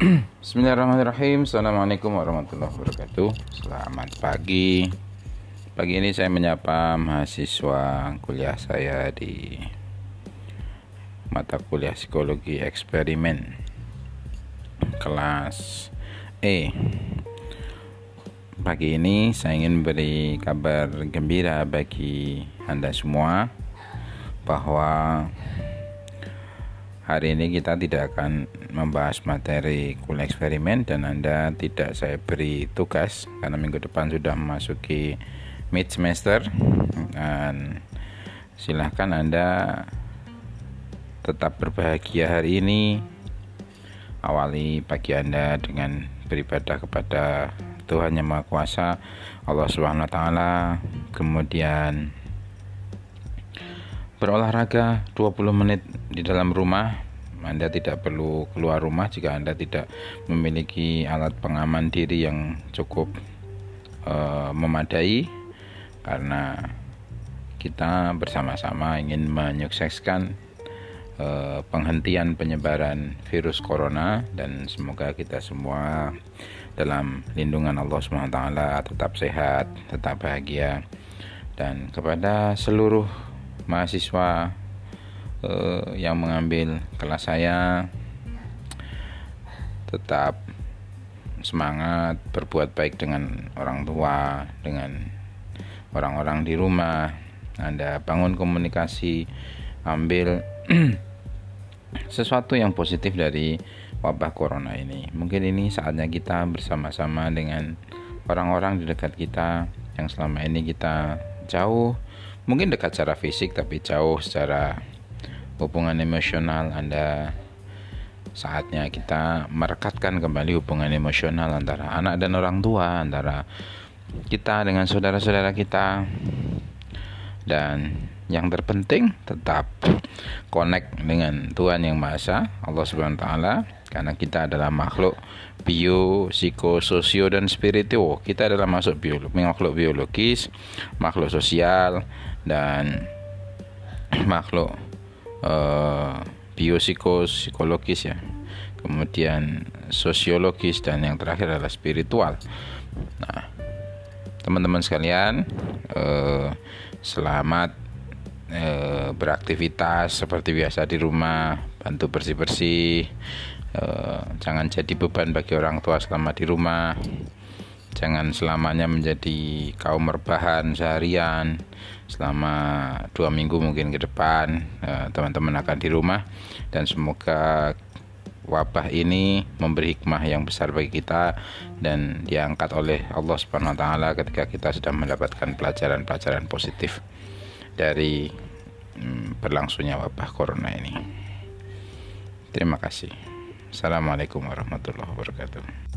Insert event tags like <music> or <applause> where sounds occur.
Bismillahirrahmanirrahim. Assalamualaikum warahmatullahi wabarakatuh. Selamat pagi. Pagi ini saya menyapa mahasiswa kuliah saya di Mata kuliah psikologi eksperimen Kelas E. Pagi ini saya ingin beri kabar gembira bagi Anda semua Bahwa Hari ini kita tidak akan membahas materi kuliah eksperimen dan Anda tidak saya beri tugas karena minggu depan sudah memasuki mid semester. Dan silahkan Anda tetap berbahagia hari ini. Awali pagi Anda dengan beribadah kepada Tuhan Yang Maha Kuasa Allah Subhanahu wa taala. Kemudian berolahraga 20 menit di dalam rumah. Anda tidak perlu keluar rumah jika Anda tidak memiliki alat pengaman diri yang cukup uh, memadai karena kita bersama-sama ingin menyukseskan uh, penghentian penyebaran virus corona dan semoga kita semua dalam lindungan Allah SWT tetap sehat, tetap bahagia dan kepada seluruh mahasiswa uh, yang mengambil kelas saya. Tetap semangat berbuat baik dengan orang tua dengan orang-orang di rumah. Anda bangun komunikasi ambil <clears throat> sesuatu yang positif dari wabah corona ini. Mungkin ini saatnya kita bersama-sama dengan orang-orang di dekat kita yang selama ini kita jauh mungkin dekat secara fisik tapi jauh secara hubungan emosional. Anda saatnya kita merekatkan kembali hubungan emosional antara anak dan orang tua antara kita dengan saudara-saudara kita. Dan yang terpenting tetap connect dengan Tuhan yang Maha Esa Allah Subhanahu taala karena kita adalah makhluk bio, psikososio dan spiritual. Kita adalah masuk biolog, makhluk biologis, makhluk sosial dan makhluk uh, biopsikos ya. Kemudian sosiologis dan yang terakhir adalah spiritual. Nah, teman-teman sekalian, uh, selamat uh, beraktivitas seperti biasa di rumah, bantu bersih-bersih Eh, jangan jadi beban bagi orang tua selama di rumah jangan selamanya menjadi kaum merbahan seharian selama dua minggu mungkin ke depan eh, teman-teman akan di rumah dan semoga wabah ini memberi hikmah yang besar bagi kita dan diangkat oleh Allah Subhanahu wa taala ketika kita sudah mendapatkan pelajaran-pelajaran positif dari hmm, berlangsungnya wabah corona ini. Terima kasih. Assalamualaikum warahmatullahi wabarakatuh